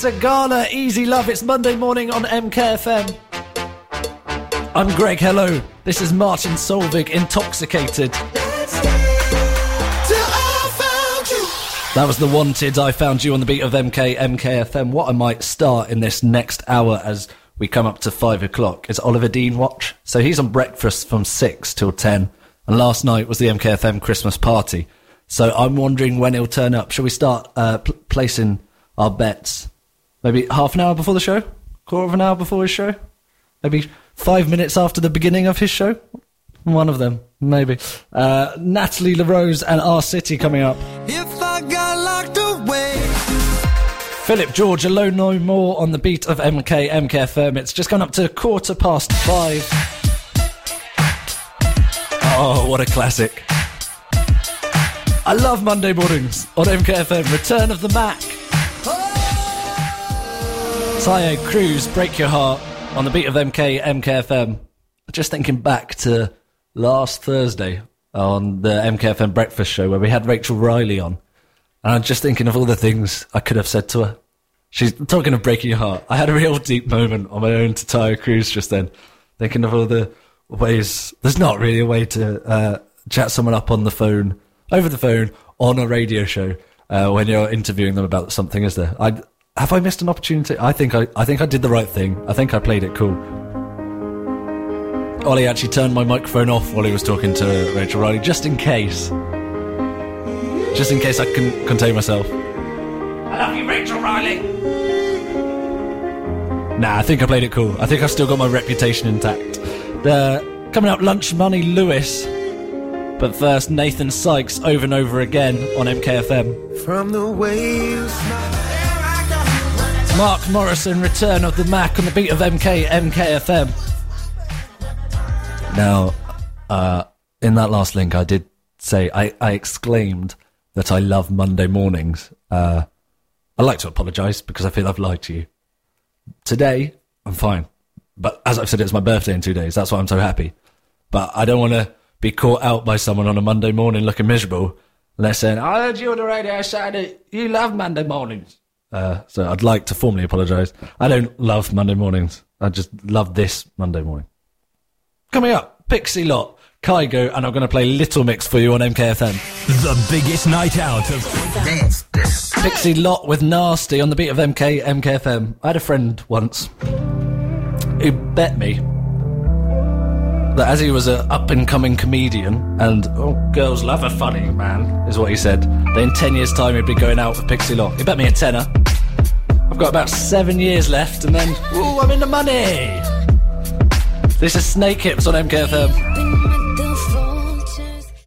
Sigala, Easy Love. It's Monday morning on MKFM. I'm Greg. Hello. This is Martin Solveig, Intoxicated. That was the Wanted. I found you on the beat of MK MKFM. What I might start in this next hour as we come up to five o'clock is Oliver Dean watch. So he's on breakfast from six till ten, and last night was the MKFM Christmas party. So I'm wondering when he'll turn up. Shall we start uh, pl- placing our bets? Maybe half an hour before the show, quarter of an hour before his show, maybe five minutes after the beginning of his show. One of them, maybe. Uh, Natalie LaRose and R City coming up. If I got locked away. Philip George, alone no more on the beat of MK MKFM. It's just gone up to quarter past five. Oh, what a classic! I love Monday mornings on MKFM. Return of the Mack. Taio Cruz, break your heart on the beat of MK MKFM. Just thinking back to last Thursday on the MKFM breakfast show where we had Rachel Riley on. And I'm just thinking of all the things I could have said to her. She's talking of breaking your heart. I had a real deep moment on my own to Taio Cruz just then, thinking of all the ways. There's not really a way to uh, chat someone up on the phone, over the phone, on a radio show uh, when you're interviewing them about something, is there? I have I missed an opportunity? I think I, I think I did the right thing. I think I played it cool. Ollie actually turned my microphone off while he was talking to Rachel Riley, just in case. Just in case I can contain myself. I love you, Rachel Riley. Nah, I think I played it cool. I think I've still got my reputation intact. The coming up, Lunch Money Lewis. But first, Nathan Sykes over and over again on MKFM. From the waves. Mark Morrison, Return of the Mack on the beat of MK MKFM. Now, uh, in that last link, I did say I, I exclaimed that I love Monday mornings. Uh, I'd like to apologise because I feel I've lied to you. Today, I'm fine, but as I've said, it's my birthday in two days. That's why I'm so happy. But I don't want to be caught out by someone on a Monday morning looking miserable. And they're "I heard you on the radio saying that you love Monday mornings." Uh, so I'd like to formally apologise. I don't love Monday mornings. I just love this Monday morning. Coming up, Pixie Lott, Kygo, and I'm going to play Little Mix for you on MKFM. The biggest night out of Pixie Lott with Nasty on the beat of MK MKFM. I had a friend once who bet me that as he was an up and coming comedian, and oh, girls love a funny man, is what he said, that in 10 years' time he'd be going out with Pixie Lott. He bet me a tenner. I've got about seven years left, and then, ooh, I'm in the money. This is Snakehips on MKFM.